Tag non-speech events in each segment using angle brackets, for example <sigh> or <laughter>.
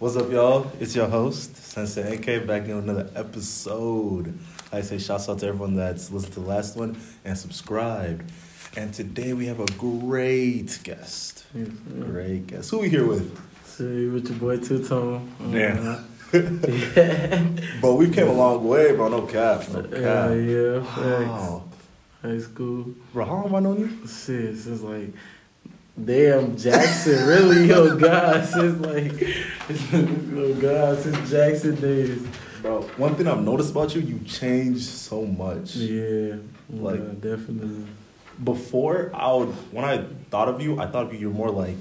What's up, y'all? It's your host, Sensei NK, back in another episode. I say shouts out to everyone that's listened to the last one and subscribed. And today we have a great guest. Yes. Great guest. Who we here with? See, with your boy Two Tone. Damn. Um, yeah, <laughs> <laughs> but we came a long way, bro. No cap. No cap. yeah, yeah. Wow. High school. Bro, how long have I known you? Shit, since like, damn Jackson, really, <laughs> yo, God, since like, <laughs> yo, God, since Jackson days. Bro, one thing I've noticed about you, you changed so much. Yeah, Like- like definitely. Before, I would, when I thought of you, I thought of you, you're more like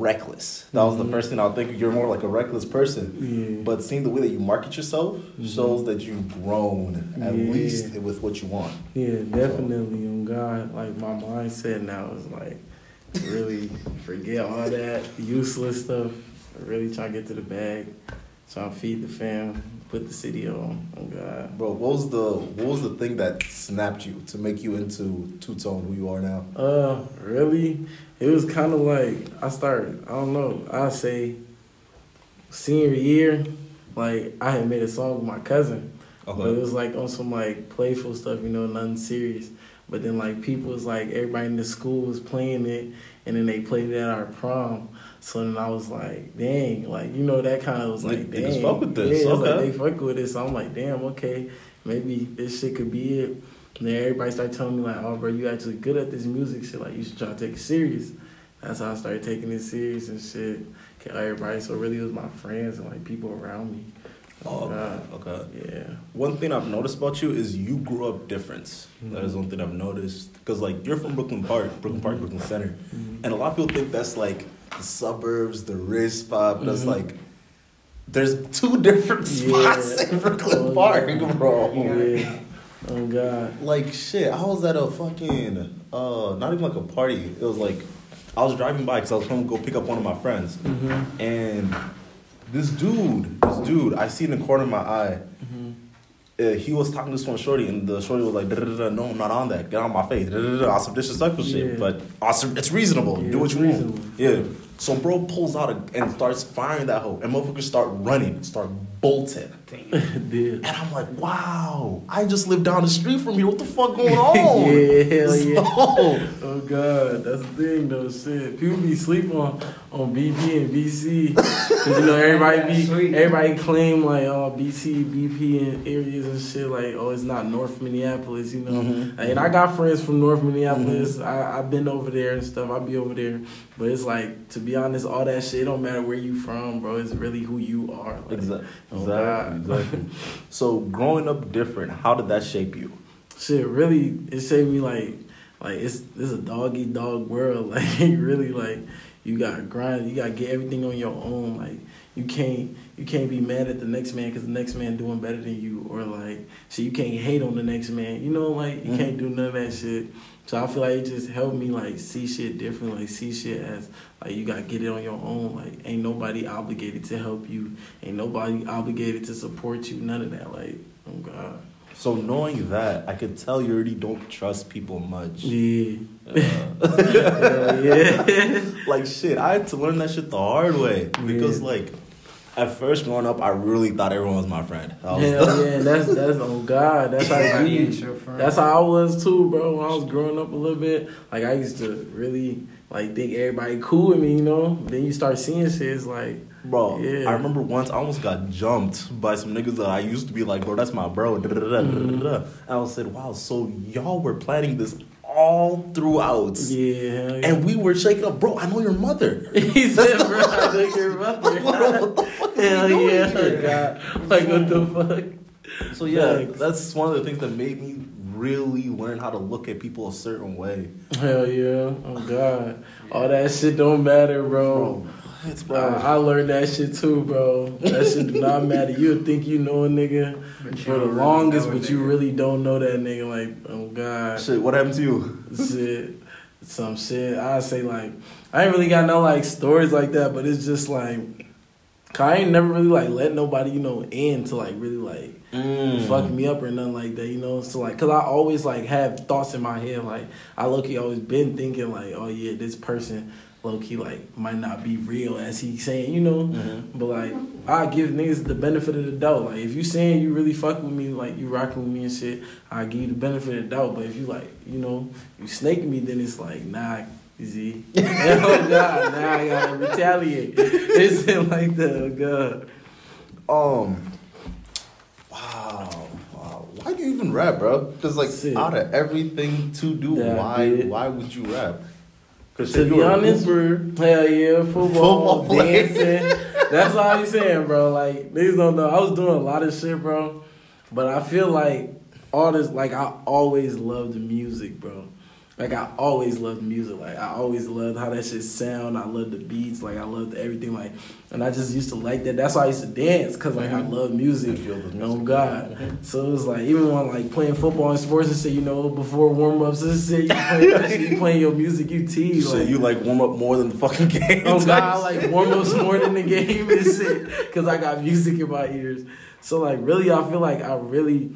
reckless. That was the Mhm. first thing I would think. You're more like a reckless person. Yeah, But seeing the way that you market yourself Mhm. shows that you've grown at Yeah. least with what you want. yeah, definitely. On God, like my mindset now is like, really <laughs> forget all that useless stuff. Really try to get to the bag. Try to feed the fam. Put the city on. On God. Bro, what was the what was the thing that snapped you to make you into two tone who you are now? Uh, really? It was kind of like I started. I don't know. I say senior year, like I had made a song with my cousin, but it was like on some like playful stuff, you know, nothing serious. But then like people was like everybody in the school was playing it, and then they played it at our prom. So then I was like, dang, like you know that kind of was like, they, dang, fuck with this, Yeah, it's like they fuck with it. So I'm like, damn, okay, maybe this shit could be it. And then everybody started telling me like, oh, bro, you actually good at this music shit. Like you should try to take it serious. That's how I started taking it serious and shit. Okay, everybody. So really, it was my friends and like people around me. Oh, God. okay. okay. Yeah. One thing I've noticed about you is you grew up different. That is one thing I've noticed. Because, like, you're from Brooklyn Park, Brooklyn Park, Brooklyn Center. Mhm. And a lot of people think that's like the suburbs, the rich spot. But it's Mhm. like, there's two different <laughs> spots Yeah. in Brooklyn Oh, Park, yeah. bro. Yeah. Oh God. Like, shit, I was at a fucking, uh, not even like a party. It was like, I was driving by because I was going to go pick up one of my friends. Mm-hmm. And this dude, this dude, I see in the corner of my eye, Mm-hmm. Uh, he was talking to this one shorty, and the shorty was like, "No, I'm not on that. Get on my face." On some disrespectful shit, Yeah. but awesome. It's reasonable. Yeah, Do what you reasonable. want. Yeah. So bro pulls out a, and starts firing that hoe, and motherfuckers start running, start bolting, Did. <laughs> and I'm like, "Wow, I just live down the street from here. What the fuck going <laughs> on?" yeah, hell <laughs> yeah. Oh God, that's the thing though. Shit, people be sleep on on BP and BC because you know everybody be Sweet. everybody claim like oh BC, BP and areas and shit like oh it's not North Minneapolis, you know. Mhm. And I got friends from North Minneapolis. Mm-hmm. I I've been over there and stuff. I be over there, but it's like to be honest, all that shit it don't matter where you from, bro. It's really who you are. Like, Exactly. Oh, Exactly. Exactly. <laughs> so growing up different, how did that shape you? shit really it shaped me like like it's this a dog eat dog world <laughs> like really like you gotta grind you gotta get everything on your own like you can't you can't be mad at the next man because the next man doing better than you or like so you can't hate on the next man you know like you Mhm. can't do none of that shit so I feel like it just helped me like see shit different like see shit as like you gotta get it on your own. Like ain't nobody obligated to help you. Ain't nobody obligated to support you. None of that. Like oh god. So knowing that, I could tell you already don't trust people much. yeah. Uh, <laughs> yeah. <laughs> like shit, I had to learn that shit the hard way. Because Yeah. like at first growing up, I really thought everyone was my friend. I was Hell <laughs> yeah, that's that's oh God, that's how it Everybody be. ain't your friend. That's how I was too, bro. When I was growing up a little bit, like I used to really like think everybody cool with me, you know. Then you start seeing shit, it's like, Bro, Yeah. I remember once I almost got jumped by some niggas that I used to be like, bro, that's my bro. Mm-hmm. And I was said, wow, so y'all were planning this all throughout. yeah, yeah. And we were shaking up, bro, I know your mother. <laughs> he said, bro, I think you're Like, <laughs> what, mother. what the fuck is Hell he doing yeah, here? God. <laughs> Like what the fuck? So yeah, Facts. that's one of the things that made me really learn how to look at people a certain way. Hell yeah, oh God. All that shit don't matter, Bro, it's Uh, I learned that shit too, bro. That shit do not matter. You'll think you know a nigga for the really longest, know a but you really don't know that nigga. Like, oh god, Shit, what happened to you? shit, some shit. I say like, I ain't really got no like stories like that, but it's just like, 'cause I ain't never really like let nobody you know in to like really like Mm. fuck me up or nothing like that, you know. So like, cause I always like have thoughts in my head. Like I look, always been thinking like, oh yeah, this person low key like might not be real as he saying, you know. Mm-hmm. But like I give niggas the benefit of the doubt. Like if you saying you really fuck with me, like you rocking with me and shit, I give you the benefit of the doubt. But if you like, you know, you snake me, then it's like nah. Z. <laughs> oh God, now I gotta retaliate. It's like that, oh God. Um, wow, wow. Why do you even rap, bro? Because like Shit. out of everything to do, yeah, why, why would you rap? Cause to be honest, hell yeah, football, football dancing. <laughs> That's all I'm saying, bro. Like, these don't know. I was doing a lot of shit, bro. But I feel like all this, like, I always loved music, bro. Like I always loved music. Like I always loved how that shit sound. I loved the beats. Like I loved everything. Like, and I just used to like that. That's why I used to dance because like mm-hmm. I love music. music. Oh God. Mm-hmm. So it was like even when like playing football and sports and shit, you know, before warm ups and shit, you playing, <laughs> you playing your music, you tease. Like, you like warm up more than the fucking <laughs> game. Oh God, I like <laughs> warm ups more than the game and shit because I got music in my ears. So like really, I feel like I really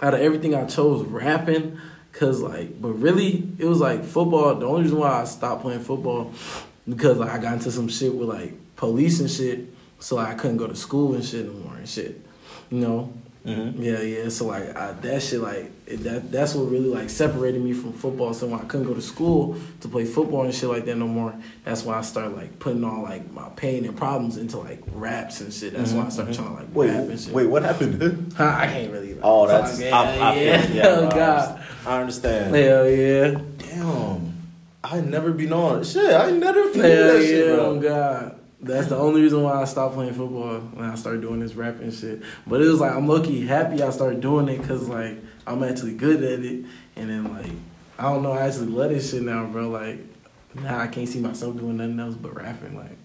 out of everything I chose rapping. Cause like, but really, it was like football. The only reason why I stopped playing football because like I got into some shit with like police and shit, so like, I couldn't go to school and shit anymore and shit. You know, Mm-hmm. Yeah, yeah. So like I, that shit, like it, that that's what really like separated me from football. So when I couldn't go to school to play football and shit like that no more, that's why I started like putting all like my pain and problems into like raps and shit. That's mm-hmm. why I started mm-hmm. trying to like wait, rap and shit. Wait, what happened? <laughs> I can't really. Like, oh, that's yeah, I, I yeah. yeah. oh God, I understand. Hell yeah. Damn, I never been on shit. I never been Hell that yeah, shit, bro. Oh God. That's the only reason why I stopped playing football when I started doing this rapping shit. But it was like I'm lucky happy I started doing it because like I'm actually good at it, and then like I don't know I actually love this shit now, bro. Like now I can't see myself doing nothing else but rapping. Like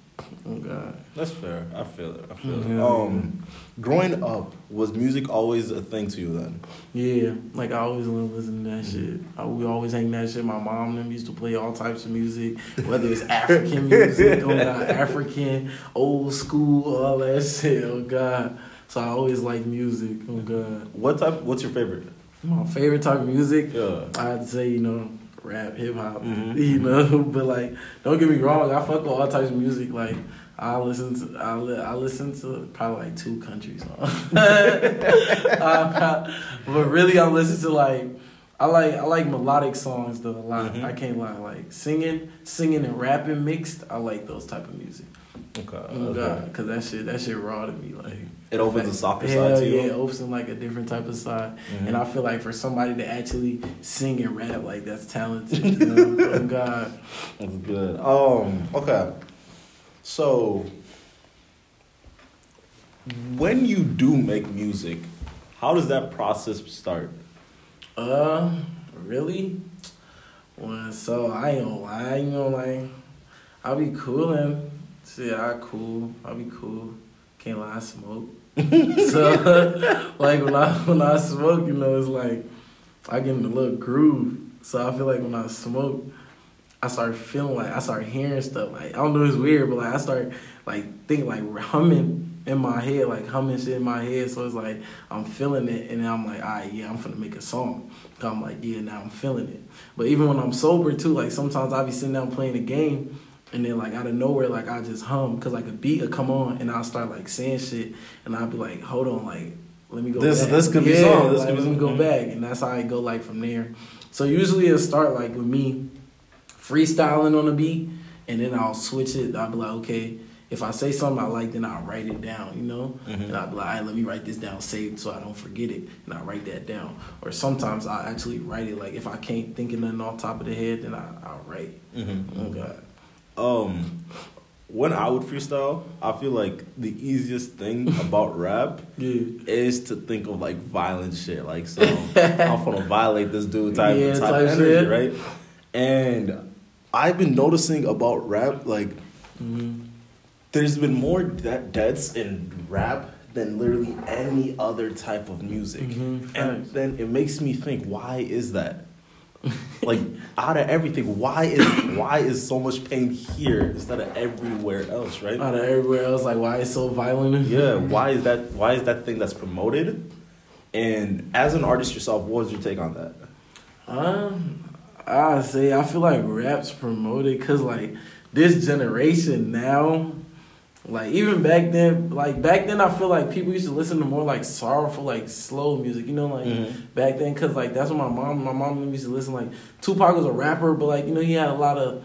Oh God. That's fair. I feel it. I feel mm-hmm. it. Um, growing up, was music always a thing to you then? Yeah, like I always loved listening to that mm-hmm. shit. I, we always hang that shit. My mom and them used to play all types of music, whether it's <laughs> African music or not African, old school, all that shit. Oh God. So I always like music. Oh God. What type? What's your favorite? My favorite type of music. Yeah. I'd say you know rap, hip hop, mm-hmm. you know. <laughs> But like, don't get me wrong, I fuck with all types of music. Like, I listen to I, li- I listen to probably like two country songs. <laughs> uh, but really, I listen to like I like I like melodic songs though a lot. Mm-hmm. I can't lie. Like singing, singing and rapping mixed. I like those type of music. Okay. Oh God, because that shit that shit raw to me. Like it opens like, a softer side to you. Yeah, it opens like a different type of side. Mm-hmm. And I feel like for somebody to actually sing and rap, like that's talented. You know? <laughs> oh God. That's good. Um. Okay. So when you do make music, how does that process start? Uh, really? Well, so I ain't gonna lie, you know, like I'll be coolin'. See, I cool. I'll be cool. Can't lie, I smoke. <laughs> so, like when I when I smoke, you know, it's like I get in a little groove. So I feel like when I smoke, I start feeling like I start hearing stuff. Like I don't know, it's weird, but like I start like thinking like humming in my head, like humming shit in my head. So it's like I'm feeling it, and I'm like, right, yeah, I'm gonna make a song. I'm like, yeah, now I'm feeling it. But even when I'm sober too, like sometimes I be sitting down playing a game and then like out of nowhere, like I just hum because like a beat will come on and I'll start like saying shit and I'll be like, hold on, like let me go. This back. this could yeah, be song. This like, could let me go back, and that's how I go like from there. So usually it'll start like with me freestyling on a beat, and then I'll switch it. I'll be like, okay, if I say something I like, then I'll write it down, you know? Mm-hmm. And I'll be like, all right, let me write this down, save so I don't forget it, and I write that down. Or sometimes I actually write it, like if I can't think of nothing off top of the head, then I, I'll write. Mm-hmm. Oh, God. Um, when I would freestyle, I feel like the easiest thing <laughs> about rap yeah. is to think of like violent shit. Like, so I'm gonna <laughs> violate this dude type, yeah, type, type energy, shit. right? And I've been noticing about rap, like, mm-hmm. there's been more de- deaths in rap than literally any other type of music. Mm-hmm. And then it makes me think, why is that? <laughs> like out of everything, why is why is so much pain here instead of everywhere else, right? Out of everywhere else, like why is so violent? Yeah, why is that? Why is that thing that's promoted? And as an artist yourself, what was your take on that? Um, I say I feel like rap's promoted because like this generation now, like even back then, like back then, I feel like people used to listen to more like sorrowful, like slow music. You know, like mm-hmm. back then, cause like that's what my mom, my mom used to listen. Like Tupac was a rapper, but like you know he had a lot of.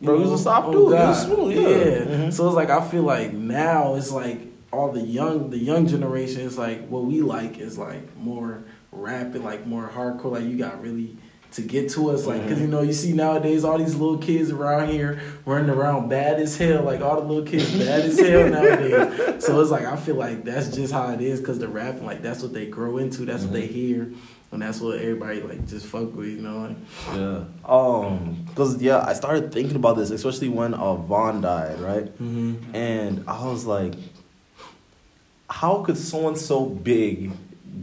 Bro, he was a soft oh, dude. He was smooth, yeah. yeah. Mm-hmm. So it's like I feel like now it's like all the young, the young generation is like what we like is like more rapid, like more hardcore. Like you got really to get to us, like, because you know, you see nowadays all these little kids around here running around bad as hell, like all the little kids bad as hell <laughs> nowadays. So it's like I feel like that's just how it is, because the rapping, like that's what they grow into, that's mm-hmm. what they mm-hmm. hear, and that's what everybody like just fuck with, you know. Like, yeah. Um. Because yeah, I started thinking about this, especially when uh, Von died, right? Mm-hmm. And I was like, how could someone so big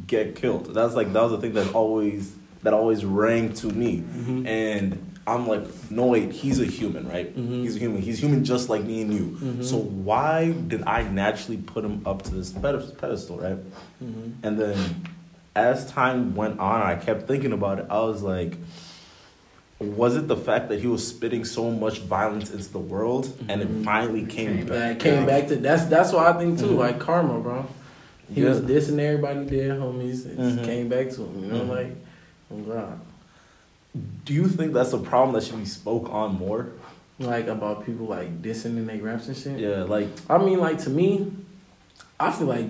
get killed? That's like that was the thing that always that always rang to me. Mm-hmm. And I'm like, no wait, he's a human, right? Mm-hmm. He's a human. He's human just like me and you. Mm-hmm. So why did I naturally put him up to this pedestal, right? Mm-hmm. And then as time went on, I kept thinking about it. I was like, was it the fact that he was spitting so much violence into the world and it mm-hmm. finally came, came back? Came back to that's that's what I think too. Mm-hmm. Like karma, bro. He yeah. was dissing everybody dead homies. It mm-hmm. came back to him. You know, mm-hmm. like God. Do you think that's a problem that should be spoke on more? Like about people like dissing in their raps and shit. Yeah, like I mean, like to me, I feel like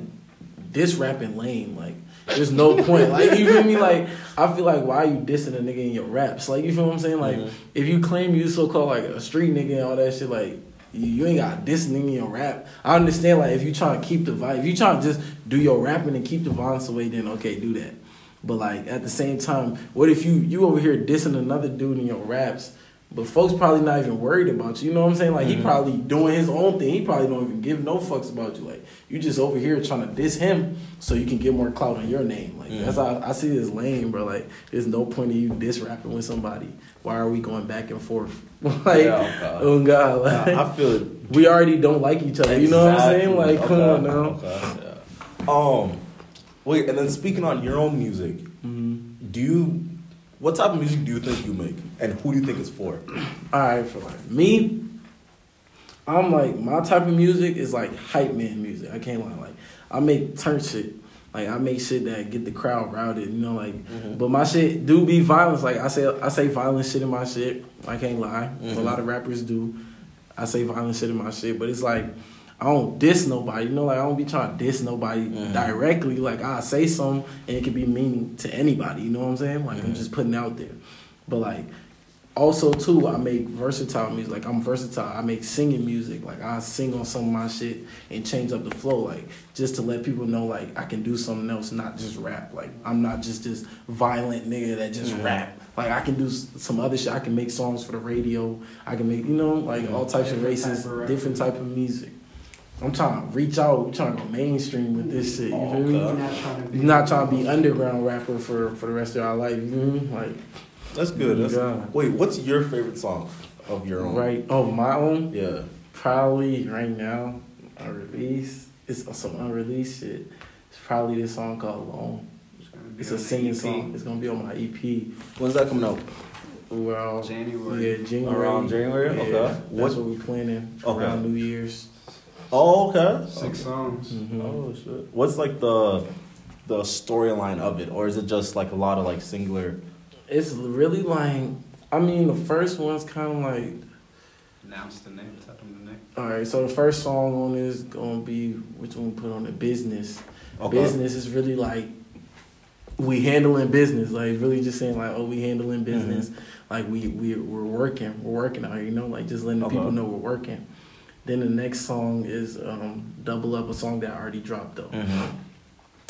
this rapping lame. Like there's no <laughs> point. Like you feel me? Like I feel like why are you dissing a nigga in your raps? Like you feel what I'm saying? Like mm-hmm. if you claim you so called like a street nigga and all that shit, like you, ain't got dissing in your rap. I understand like if you trying to keep the vibe, if you trying to just do your rapping and keep the violence away, then okay, do that. But like at the same time, what if you you over here dissing another dude in your raps? But folks probably not even worried about you. You know what I'm saying? Like mm-hmm. he probably doing his own thing. He probably don't even give no fucks about you. Like you just over here trying to diss him so you can get more clout on your name. Like mm-hmm. that's how I see this lame, bro. Like there's no point of you diss rapping with somebody. Why are we going back and forth? <laughs> like yeah, oh god, like, I feel it. We already don't like each other. Exactly. You know what I'm saying? Like okay. come on now. Okay. Yeah. Um, wait, and then speaking on your own music, mm-hmm. do you? What type of music do you think you make, and who do you think it's for? All right, for like me, I'm like my type of music is like hype man music. I can't lie. Like I make turn shit. Like I make shit that get the crowd routed, you know, like. Mm-hmm. But my shit do be violence. Like I say, I say violent shit in my shit. I can't lie. Mm-hmm. A lot of rappers do. I say violent shit in my shit, but it's like I don't diss nobody. You know, like I don't be trying to diss nobody mm-hmm. directly. Like I say something and it could be meaning to anybody. You know what I'm saying? Like I'm mm-hmm. just putting out there. But like also too, I make versatile music. Like I'm versatile. I make singing music. Like I sing on some of my shit and change up the flow. Like just to let people know like I can do something else, not just rap. Like I'm not just this violent nigga that just mm-hmm. rap. Like I can do some other shit. I can make songs for the radio. I can make you know like all types of races, different type of music. I'm trying to reach out. I'm trying to go mainstream with this shit. You oh, feel me? You're not trying to be, not trying to be underground rapper for for the rest of our life. You feel me? Like that's good. Oh that's God. wait. What's your favorite song of your own? Right. Oh, my own. Yeah. Probably right now. I release. It's some unreleased shit. It's probably this song called "Alone." It's a singing song. It's gonna be on my EP. When's that coming out? Well, January. Yeah, January. Around January. Yeah, okay. That's what, what we planning okay. around New Year's. Oh, okay. Six okay. songs. Mm-hmm. Oh shit. What's like the the storyline of it, or is it just like a lot of like singular? It's really like I mean the first one's kind of like. Announce the name. Tell them the name. All right, so the first song on is gonna be which one we put on the business. Okay. Business is really like we handling business, like really just saying like, oh, we handling business, mm-hmm. like we we we're working, we're working out, you know, like just letting okay. people know we're working. Then the next song is um, Double Up, a song that I already dropped though. Mm-hmm.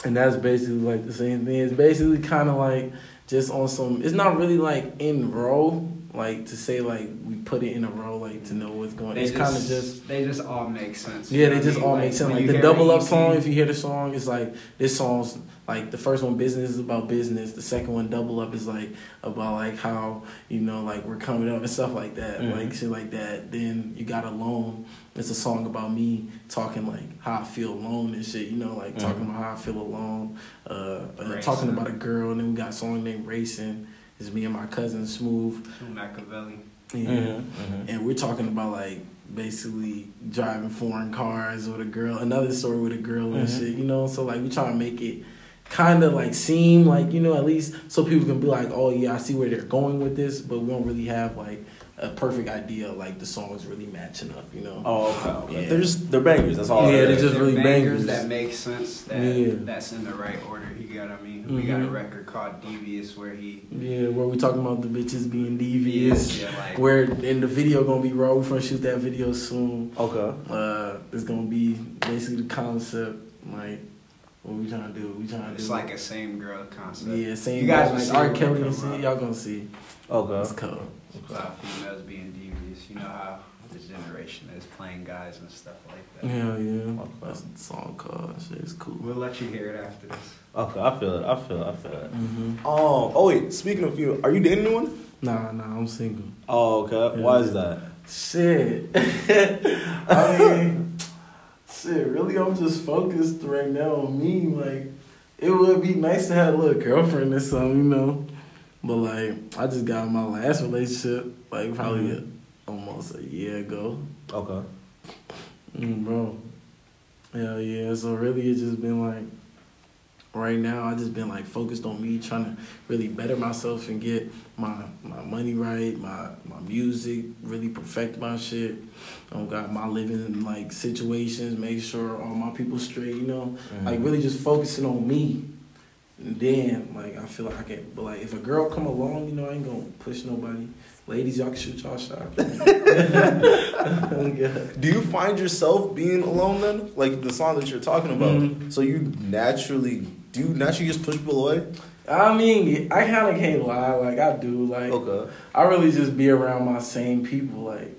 And that's basically like the same thing. It's basically kind of like just on some, it's not really like in row, like to say like we put it in a row like to know what's going. They it's kind of just they just all make sense. Yeah, they just all like, make sense. Like the double up song, if you hear the song, it's like this song's like the first one business is about business. The second one double up is like about like how you know like we're coming up and stuff like that, mm-hmm. like shit like that. Then you got alone. It's a song about me talking like how I feel alone and shit. You know, like mm-hmm. talking about how I feel alone. Uh, uh, talking about a girl, and then we got a song named Racing. It's me and my cousin Smooth. Machiavelli. Yeah. Mm-hmm. And we're talking about like basically driving foreign cars with a girl, another story with a girl and Mhm. shit, you know? So like we trying to make it kind of like seem like, you know, at least so people can be like, oh yeah, I see where they're going with this, but we don't really have like a perfect idea like the songs really matching up, you know? Oh, okay. okay. Yeah. They're just they're bangers. That's all. Yeah, it they're is. just really bangers. that make sense. That Yeah. that's in the right order. He got. I mean, we got a Mhm. record called Devious where he. Yeah, where we talking about the bitches being devious. Yeah, like Where in the video gonna be raw. We're gonna shoot that video soon. Okay. Uh, it's gonna be basically the concept. Like, what we trying to do? We trying to it's do like a same girl concept. yeah, same. You guys will like see R. Kelly and see. Y'all gonna see. Okay. It's cold. About females being devious. You know how this generation is playing guys and stuff like that. Hell yeah. That's a song called. Shit, it's cool. We'll let you hear it after this. Okay. I feel it. I feel it. I feel it. Mm-hmm. Oh. Oh wait. Speaking of you, are you dating anyone? Nah, nah, I'm single. Oh, okay. Yeah. Why is that? Shit. <laughs> I mean, shit, really, I'm just focused right now on me. Like, it would be nice to have a little girlfriend or something, you know? But, like, I just got my last relationship, like, probably Mhm. Almost a year ago. Okay. Mm, bro. Hell yeah. So, really, it's just been like, right now, I just been like focused on me trying to really better myself and get my my money right, my my music, really perfect my shit. I got my living like situations, make sure all my people straight, you know. Mm-hmm. Like really just focusing on me. And then like I feel like I can but like if a girl come along, you know, I ain't gonna push nobody. Ladies, y'all can shoot y'all shot. yeah. <laughs> <laughs> Do you find yourself being alone then? Like the song that you're talking about. Mhm. So you naturally do you naturally just push people away? I mean, I kind of can't lie. Like I do. Like Okay. I really just be around my same people. Like,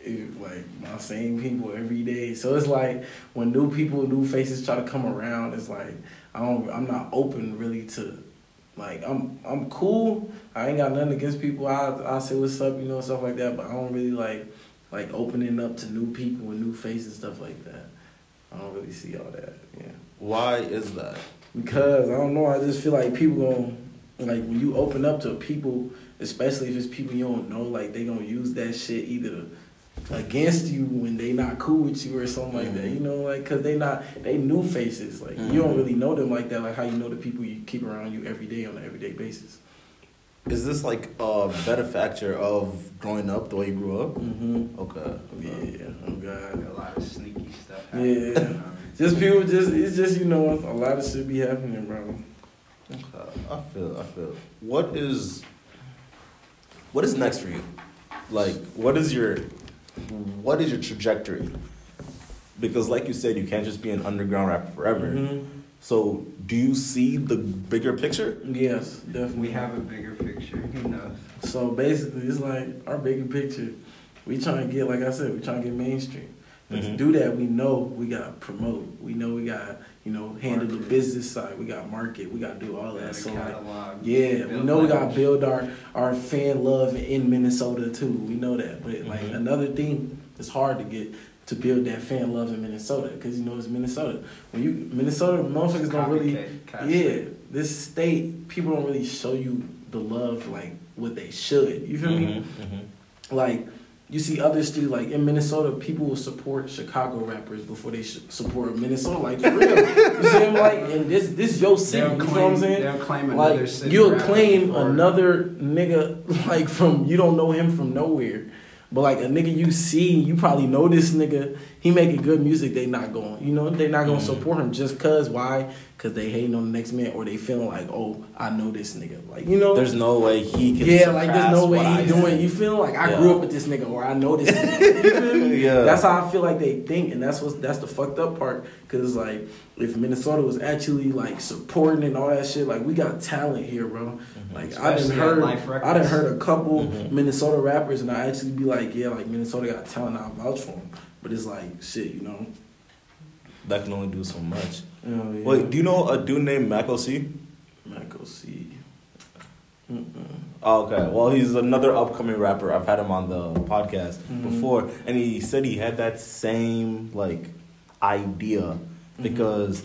it, like my same people every day. So it's like when new people, new faces try to come around, it's like I don't. I'm not open really to. Like I'm, I'm cool. I ain't got nothing against people. I, I say what's up, you know, stuff like that. But I don't really like, like opening up to new people and new faces, and stuff like that. I don't really see all that. Yeah. Why is that? Because I don't know, I just feel like people gon' like when you open up to people, especially if it's people you don't know, like they gonna use that shit either against you when they not cool with you or something like that. You know, like cause they not they new faces. Like you don't Mhm. really know them like that. Like how you know the people you keep around you every day on an everyday basis. Is this like a benefactor of growing up the way you grew up? Mm-hmm. Okay. Yeah. Oh God. A lot of sneaky stuff. Yeah. happening, you know what I mean? Just people. Just it's just you know a lot of shit be happening, bro. Okay. I feel. I feel. What is what is next for you? Like, what is your what is your trajectory? Because, like you said, you can't just be an underground rapper forever. Mhm. So, do you see the bigger picture? Yes, definitely. We have a bigger picture, you know. So basically, it's like our bigger picture. We trying to get, like I said, we trying to get mainstream. But Mhm. to do that, we know we got to promote. We know we got, you know, handle the business side. We got market. We got to do all that. So like, catalog, yeah, we know we got to build our our fan love in Minnesota too. We know that. But like Mhm. another thing, it's hard to get to build that fan love in Minnesota because you know it's Minnesota. When you Minnesota, motherfuckers don't really. Yeah, this state, people don't really show you the love like what they should. You feel me? Mm-hmm. Like you see other states, like in Minnesota, people will support Chicago rappers before they sh- support Minnesota. Like for real, you see them like, and this this your city. They'll You claim, know what I'm saying? They'll claim another Like city you'll claim before- another nigga <laughs> like from you don't know him from nowhere. But like a nigga you see, you probably know this nigga. He making good music. They not going, you know, they not gonna Mhm. support him just cause why? Cause they hating on the next man or they feeling like, oh, I know this nigga. Like you know, There's no way he can. yeah, like there's no way what I he doing. see. You feel like I Yeah. grew up with this nigga or I know this. nigga. You feel me? <laughs> Yeah. That's how I feel like they think, and that's what that's the fucked up part. Cause like if Minnesota was actually like supporting and all that shit, like we got talent here, bro. Like I didn't heard, I didn't heard a couple Mhm. Minnesota rappers, and I actually be like, yeah, like Minnesota got talent. I vouch for them, but it's like shit, you know. That can only do so much. Oh, yeah. Wait, do you know a dude named Mac OC? Michael C. Oh, okay. Well, he's another upcoming rapper. I've had him on the podcast Mhm. before, and he said he had that same like idea Mm-hmm. because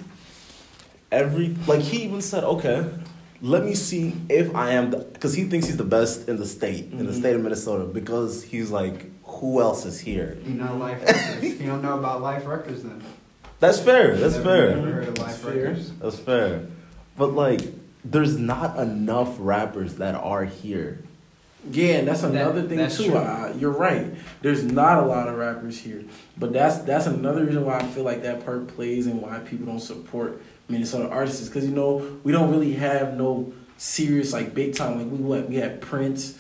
every like he even said, okay, let me see if I am the because he thinks he's the best in the state, in the Mhm. state of Minnesota, because he's like, who else is here? You know Life Records. you don't know about Life Records then. That's fair. That's Never- fair. Never heard of Life That's fair. Records. That's fair. But like, there's not enough rappers that are here. Yeah, and that's That- another thing that's too. I, you're right. There's not a lot of rappers here, but that's that's another reason why I feel like that part plays and why people don't support Minnesota artists because you know we don't really have no serious like big time like we what we had Prince,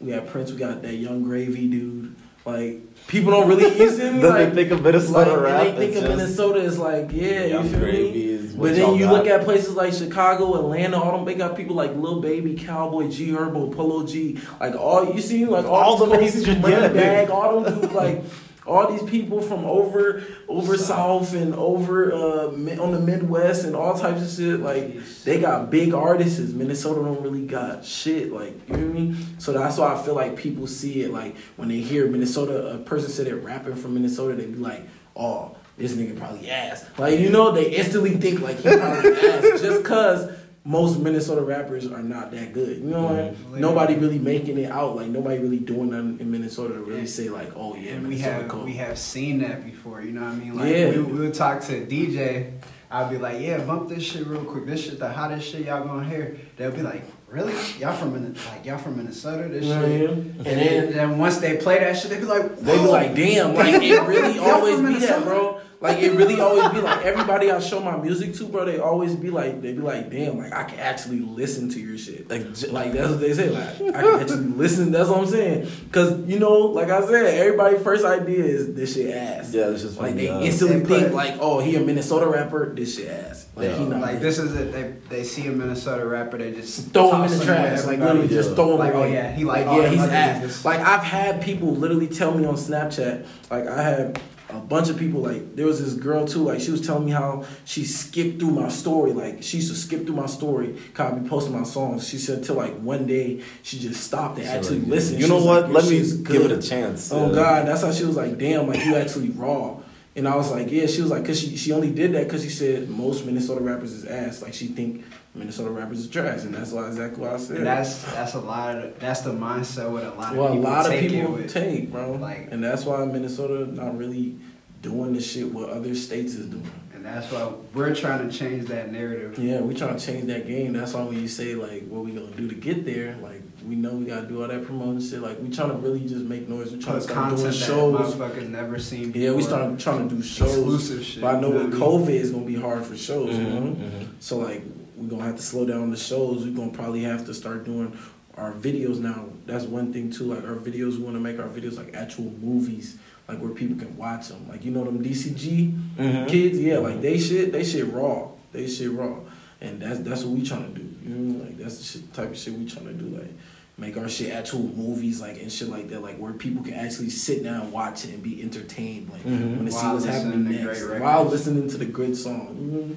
we had Prince, we got that Yung Gravy dude. Like people don't really use him. <laughs> Then like, they think of Minnesota like, rap. they think of just Minnesota as like yeah, you feel me? Gravy is what But then you got. look at places like Chicago, Atlanta, all them they got people like Lil Baby, Cowboy, G Herbo, Polo G, like all you see like all, All the places, yeah. Bag, all them dudes like <laughs> all these people from over over south and over uh on the Midwest and all types of shit like they got big artists. Minnesota don't really got shit. Like you know what I mean. So that's why I feel like people see it like when they hear Minnesota, a person said it rapping from Minnesota, they be like, oh, this nigga probably ass. Like you know, they instantly think like he probably <laughs> ass just cause. Most Minnesota rappers are not that good. You know, what Mhm. nobody really making it out. Like nobody really doing nothing in Minnesota to really say like, oh yeah, And we Minnesota have cold. we have seen that before, you know what I mean? Like Yeah. we, we would talk to a DJ, I'd be like, Yeah, bump this shit real quick. This shit the hottest shit y'all gonna hear. They'll be like, Really? Y'all from Min- like y'all from Minnesota? This Yeah, shit. yeah. And then, then once they play that shit, they be like, They be like, damn, like it really <laughs> always be that, bro. Like it really always be like everybody I show my music to, bro. They always be like, they be like, damn, like I can actually listen to your shit. Like, Like that's what they say. Like I can actually listen. That's what I'm saying. Cause you know, like I said, everybody first idea is this shit ass. yeah, it's just Like they instantly They put- think like, oh, he a Minnesota rapper. This shit ass. Like Yeah. he not. Like this is it. They they see a Minnesota rapper, they just throw him in the trash, like everybody. literally just throw him Like, oh, away. yeah, he like like yeah, oh, he's ass. Like I've had people literally tell me on Snapchat, like I had a bunch of people, like there was this girl too, like she was telling me how she skipped through my story, like she used to skip through my story, cause I be posting my songs. She said till like one day she just stopped and actually listened. You She know what? like, Let me give it a chance. Oh yeah. God, that's how she was like, damn, like you actually raw. And I was like, yeah, she was like, cause she she only did that because she said most Minnesota rappers is ass. Like she think Minnesota rappers is trash, and that's why exactly what I said. And that's that's a lot of that's the mindset what a lot of people. well, a lot of take it people with. take, bro. Like- and that's why Minnesota not really doing the shit what other states is doing. And that's why we're trying to change that narrative. Yeah, we trying to change that game. That's why when you say like what we gonna do to get there, like we know we gotta do all that promoting shit. Like we trying to really just make noise. We trying to Put start doing content that shows. motherfuckers never seen before. Yeah, we started trying to do shows. exclusive shit. But I know you with what I mean? COVID is gonna be hard for shows, you know. Mhm, mhm. So like we're gonna have to slow down the shows. We're gonna probably have to start doing our videos now. That's one thing too. Like our videos, we want to make our videos like actual movies, like where people can watch them. Like you know them DCG Mhm. kids, yeah, like they shit, they shit raw, they shit raw, and that's that's what we trying to do. You know, like that's the shit, type of shit we trying to do. Like make our shit actual movies, like and shit like that, like where people can actually sit down and watch it and be entertained, like Mhm. when they see what's happening listening next, while listening to the good song. You know?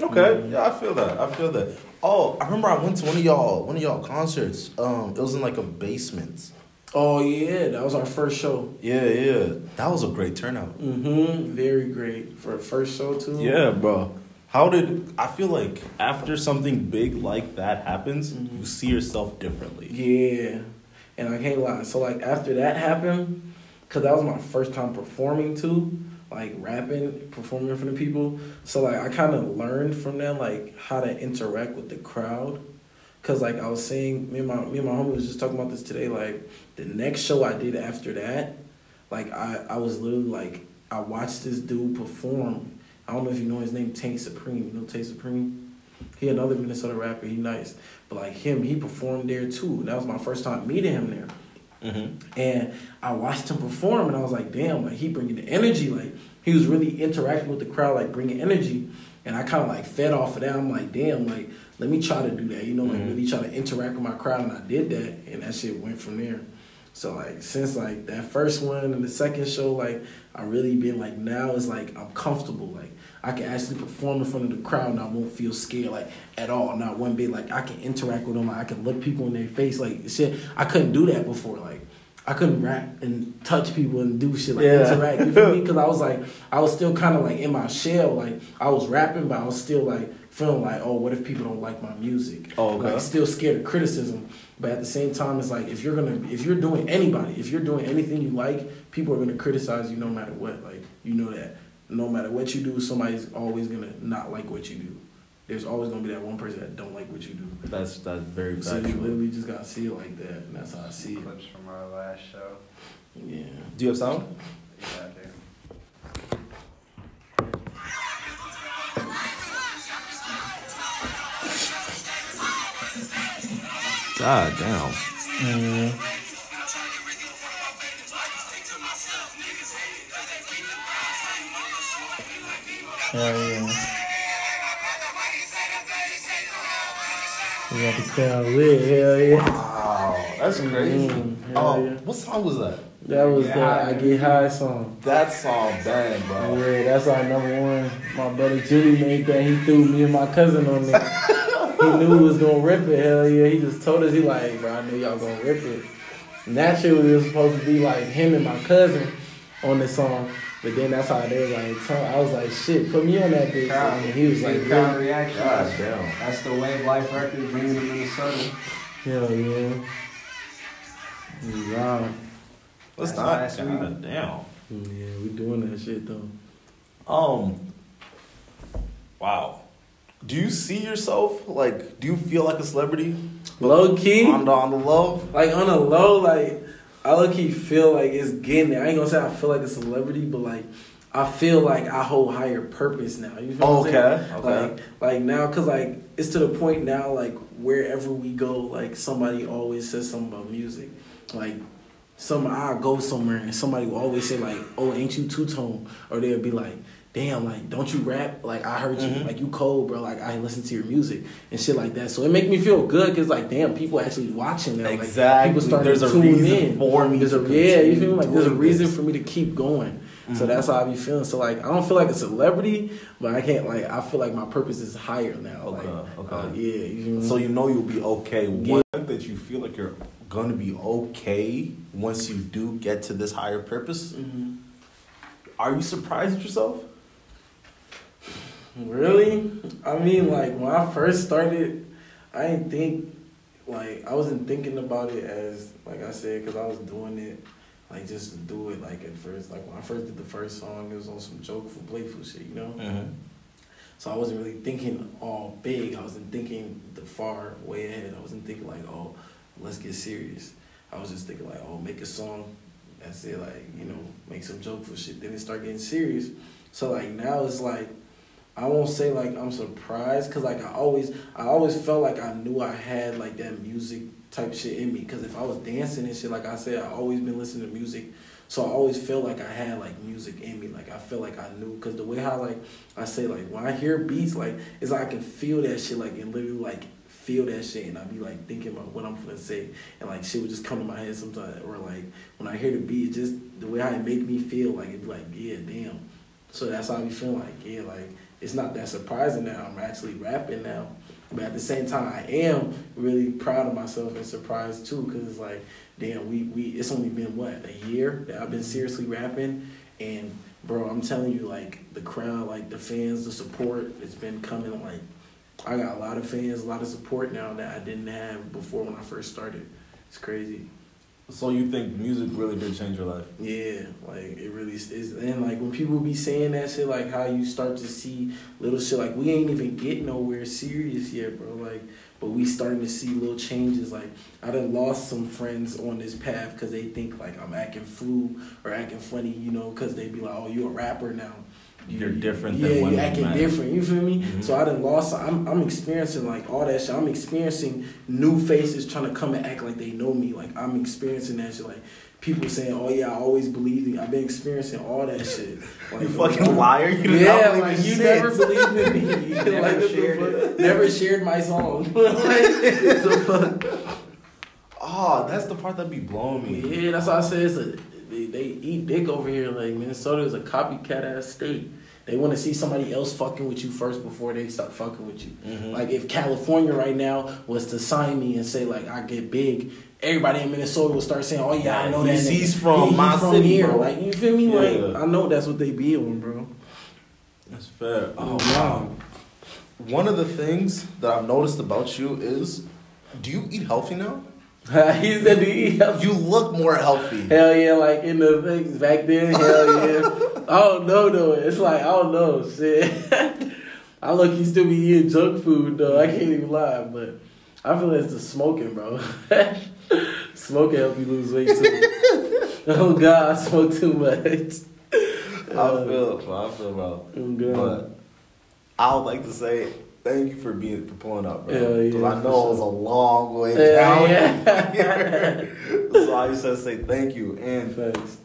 Okay, yeah, I feel that. I feel that. Oh, I remember I went to one of y'all, one of y'all concerts. Um, it was in like a basement. Oh yeah, that was our first show. Yeah, yeah, that was a great turnout. Mm-hmm. Very great for a first show too. Yeah, bro. How did I feel like after something big like that happens, Mhm. you see yourself differently? Yeah, and I can't lie. So like after that happened, cause that was my first time performing too, like rapping, performing for the people. So like I kind of learned from them like how to interact with the crowd. Cause like I was saying, me and my me and my homie was just talking about this today. Like the next show I did after that, like I I was literally like I watched this dude perform. I don't know if you know his name, Tank Supreme. You know Tank Supreme? He another Minnesota rapper. He nice, but like him, he performed there too. That was my first time meeting him there. Mm-hmm. And I watched him perform, and I was like, damn, like he bringing the energy. Like he was really interacting with the crowd, like bringing energy. And I kind of like fed off of that. I'm like, damn, like let me try to do that. You know, like Mhm. really try to interact with my crowd, and I did that, and that shit went from there. So like since like that first one and the second show, like I really been like now it's like I'm comfortable. Like I can actually perform in front of the crowd and I won't feel scared like at all. Not one bit. Like I can interact with them. Like, I can look people in their face. Like shit, I couldn't do that before. Like I couldn't rap and touch people and do shit like Yeah. interact. You feel me? <laughs> Because I was like I was still kind of like in my shell. Like I was rapping, but I was still like feeling like, oh, what if people don't like my music? Oh, okay. Like still scared of criticism, but at the same time, it's like if you're gonna, if you're doing anybody, if you're doing anything you like, people are gonna criticize you no matter what. Like you know that no matter what you do, somebody's always gonna not like what you do. There's always gonna be that one person that don't like what you do. That's that's very So you literally just gotta see it like that, and that's how I see it. Clips from our last show. Yeah. Do you have sound? Yeah, God damn. Hell yeah. We got the crowd lit, hell yeah. Wow, that's crazy. Mm, hell oh, yeah. what song was that? That was Yeah, the I- I Get High song. That song, bang, bro. Yeah, that's our number one. My brother Julie made that. He threw me and my cousin on it. <laughs> he knew we was gonna rip it. Hell yeah. He just told us, he like, bro, I knew y'all gonna rip it. Naturally, it was supposed to be like him and my cousin on the song. But then that's how they was like, tell- I was like, shit, put me on that bitch. Crowd, And he was like, big crowd reaction. God damn. That's the Wave Life record bringing them to Minnesota. Hell yeah. Wow. Let's That's not. last God week. damn. Yeah, we doing that shit though. Um. Wow. Do you see yourself like? Do you feel like a celebrity? Low key? On the on the low. like on a low, like I low key feel like it's getting there. I ain't gonna say I feel like a celebrity, but like I feel like I hold higher purpose now. You feel Okay, okay. Like like now, cause like it's to the point now, like wherever we go, like somebody always says something about music. Like some I go somewhere and somebody will always say like, "Oh, ain't you two tone?" Or they'll be like. Damn, like, don't you rap? Like, I heard you, Mhm. like, you cold, bro. Like, I listen to your music and shit like that. So it make me feel good, cause like, damn, people actually watching. Like, Exactly. people starting There's to a tune reason in. for me There's a yeah, you feel me? Like there's a reason this. for me to keep going. So Mhm. that's how I be feeling. So like I don't feel like a celebrity, but I can't like I feel like my purpose is higher now. Okay, like, okay. uh, yeah, you me? So you know you'll be okay. Yeah. One that you feel like you're gonna be okay once you do get to this higher purpose. Mhm. Are you surprised at yourself? Really? I mean, like when I first started, I didn't think like I wasn't thinking about it as like I said because I was doing it like just to do it. Like at first, like when I first did the first song, it was on some jokeful, playful shit, you know. Mm-hmm. So I wasn't really thinking all big. I wasn't thinking the far way ahead. I wasn't thinking like, oh, let's get serious. I was just thinking like, oh, make a song. That's it. Like you know, make some jokeful shit. Then it start getting serious. So like now it's like, I won't say like I'm surprised because like I always, I always felt like I knew I had like that music type shit in me. Because if I was dancing and shit, like I said, I always been listening to music. So I always felt like I had like music in me. Like I felt like I knew because the way how like I say like when I hear beats, like it's like I can feel that shit, like and literally like feel that shit, and I be like thinking about what I'm gonna say, and like shit would just come to my head sometimes, or like when I hear the beat, just the way how it make me feel, like it be like yeah, damn. So that's how I be feeling like yeah, like it's not that surprising now. I'm actually rapping now, but at the same time, I am really proud of myself and surprised too, because it's like damn, we we it's only been what a year that I've been seriously rapping, and bro, I'm telling you, like the crowd, like the fans, the support, it's been coming. Like I got a lot of fans, a lot of support now that I didn't have before when I first started. It's crazy. So you think music really did change your life? Yeah, like it really is. And like when people be saying that shit, like how you start to see little shit, like we ain't even get nowhere serious yet, bro. Like, but we starting to see little changes. Like I done lost some friends on this path because they think like I'm acting flu or acting funny, you know, because they be like, oh, you a rapper now. You- You're different yeah, than you when you acting different. You feel me? Mhm. So I done lost. I'm I'm experiencing like all that shit. I'm experiencing new faces trying to come and act like they know me. Like I'm experiencing that shit. Like people saying, "Oh yeah, I always believed in." you." I've been experiencing all that shit. <laughs> Like You fucking liar! You yeah, like you shit. never believed in me. <laughs> You Never like, shared? Never shared my song. <laughs> like, the fuck? Oh, that's the part that be blowing me. Yeah, that's why I say it's a they, they eat dick over here. Like Minnesota is a copycat ass state. They want to see somebody else fucking with you first before they start fucking with you. Mhm. Like if California right now was to sign me and say like I get big, everybody in Minnesota will start saying, "Oh yeah, I know he's- that." nigga. he's from He- he my city, here. bro. Like you feel me? Yeah. Like I know that's what they be on, bro. That's fair. Oh wow. one of the things that I've noticed about you is, do you eat healthy now? <laughs> he said to eat healthy. You look more healthy. Hell yeah, like in the things back then, hell yeah. <laughs> I don't know though. It's like I don't know. Shit. <laughs> I look you still be eating junk food though. I can't even lie, but I feel like it's the smoking, bro. smoking help you lose weight too. oh god, I smoke too much. I feel, bro. I feel, bro. Oh, God. But I would like to say thank you for being for pulling up, bro. Yeah, yeah, 'Cause I know it was a long way Yeah, down yeah. <laughs> here. so I just said say thank you. And Thanks.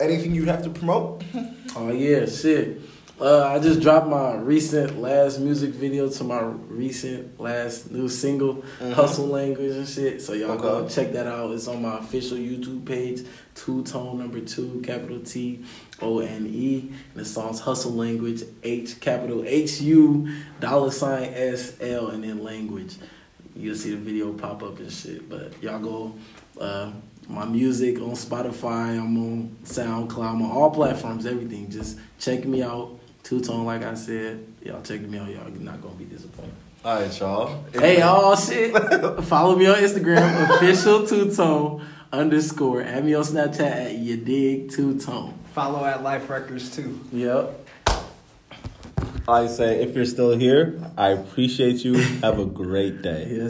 anything you have to promote? <laughs> Oh yeah, shit. Uh, I just dropped my recent last music video to my recent last new single, Hustle Language and shit. So y'all go check that out. It's on my official YouTube page, two tone number two, capital T O N E. And the song's Hustle Language, H capital H U dollar sign S L and then language. You'll see the video pop up and shit. But y'all go uh, my music on Spotify, I'm on SoundCloud, I'm on all platforms, everything. Just check me out. Two tone, like I said. Y'all check me out, y'all not gonna be disappointed. All right, y'all. Hey, oh shit. <laughs> Follow me on Instagram, official two tone underscore. Add me on Snapchat at you dig two tone. Follow at Life Records too. Yep. I say if you're still here, I appreciate you. Have a great day. Yes.